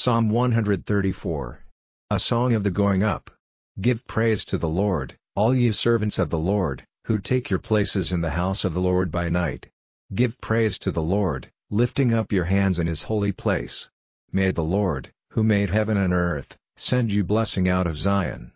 Psalm 134. A song of the going up. Give praise to the Lord, all ye servants of the Lord, who take your places in the house of the Lord by night. Give praise to the Lord, lifting up your hands in his holy place. May the Lord, who made heaven and earth, send you blessing out of Zion.